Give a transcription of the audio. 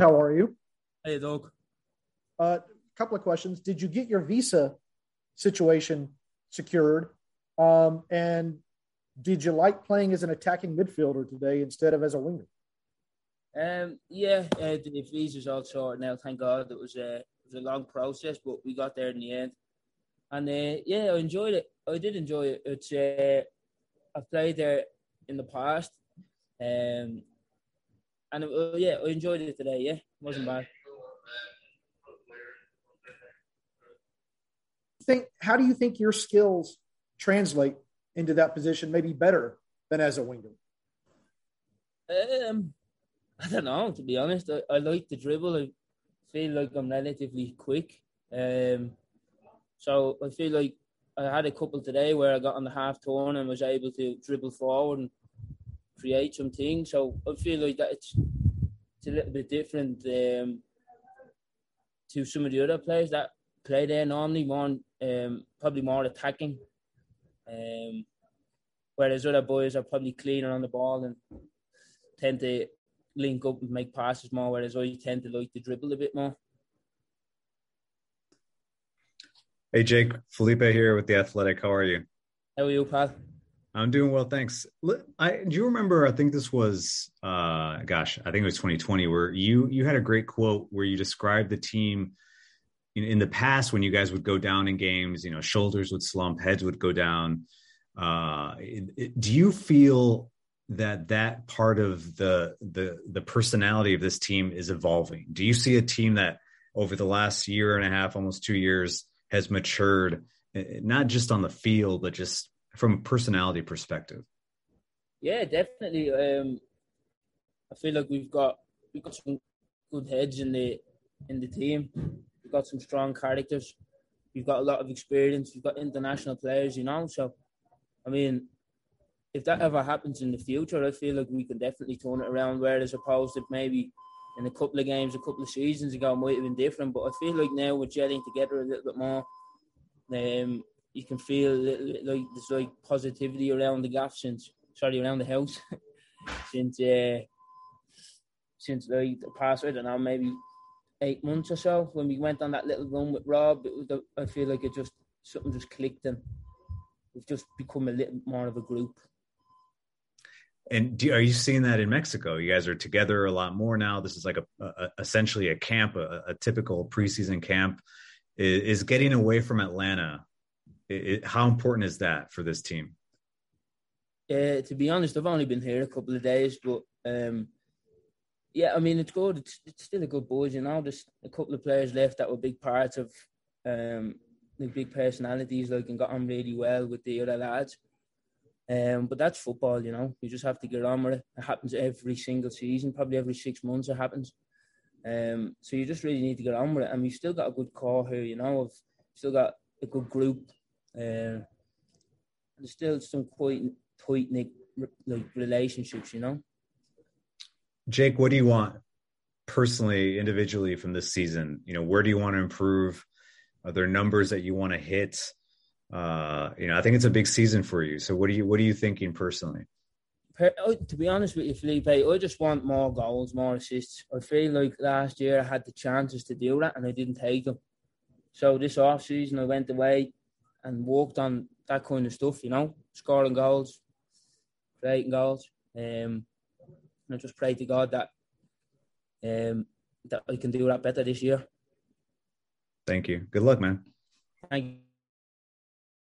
how are you? Hey, Doug. A uh, couple of questions. Did you get your visa situation secured? Um, and did you like playing as an attacking midfielder today instead of as a winger? Um, yeah, uh, the visa's all sorted now. Thank God. It was a it was a long process, but we got there in the end. And uh, yeah, I enjoyed it. I did enjoy it. It's uh, I've played there in the past, um, and uh, yeah, I enjoyed it today. Yeah, it wasn't bad. Think how do you think your skills translate into that position? Maybe better than as a winger. Um, I don't know. To be honest, I, I like to dribble. I feel like I'm relatively quick. Um, so I feel like I had a couple today where I got on the half turn and was able to dribble forward and create some things. So I feel like that it's it's a little bit different um, to some of the other players that play there normally more um, probably more attacking. Um, whereas other boys are probably cleaner on the ball and tend to link up and make passes more, whereas I tend to like to dribble a bit more. Hey Jake, Felipe here with the Athletic. How are you? How are you, pal? I'm doing well, thanks. I do you remember? I think this was, uh, gosh, I think it was 2020, where you you had a great quote where you described the team in, in the past when you guys would go down in games. You know, shoulders would slump, heads would go down. Uh, it, it, do you feel that that part of the the the personality of this team is evolving? Do you see a team that over the last year and a half, almost two years, has matured, eh, not just on the field, but just from a personality perspective? Yeah, definitely. Um, I feel like we've got we've got some good heads in the in the team. We've got some strong characters. We've got a lot of experience. We've got international players, you know. So, I mean, if that ever happens in the future, I feel like we can definitely turn it around. Whereas opposed to maybe in a couple of games, a couple of seasons ago, might have been different. But I feel like now we're gelling together a little bit more. Um, you can feel like there's like positivity around the gaff since sorry around the house since uh, since like the past I don't know maybe eight months or so when we went on that little run with Rob. It was I feel like it just something just clicked and we've just become a little more of a group. And do, are you seeing that in Mexico? You guys are together a lot more now. This is like a, a essentially a camp, a, a, typical preseason camp. Is, is getting away from Atlanta. It, how important is that for this team? Uh, to be honest, I've only been here a couple of days, but um, yeah, I mean it's good. It's, it's still a good boys, you know. There's a couple of players left that were big parts of um, the big personalities, like and got on really well with the other lads. Um, but that's football, you know. You just have to get on with it. It happens every single season, probably every six months it happens. Um, so you just really need to get on with it. And we've still got a good core here, you know. We've still got a good group. Uh, there's still some quite tight like relationships, you know. Jake, what do you want personally, individually from this season? You know, where do you want to improve? Are there numbers that you want to hit? uh, you know, I think it's a big season for you. So what are you what are you thinking personally? To be honest with you, Felipe, I just want more goals, more assists. I feel like last year I had the chances to do that and I didn't take them. So this off season I went away and worked on that kind of stuff, you know, scoring goals, creating goals. Um, and I just pray to God that um, that I can do that better this year. Thank you. Good luck, man. Thank you.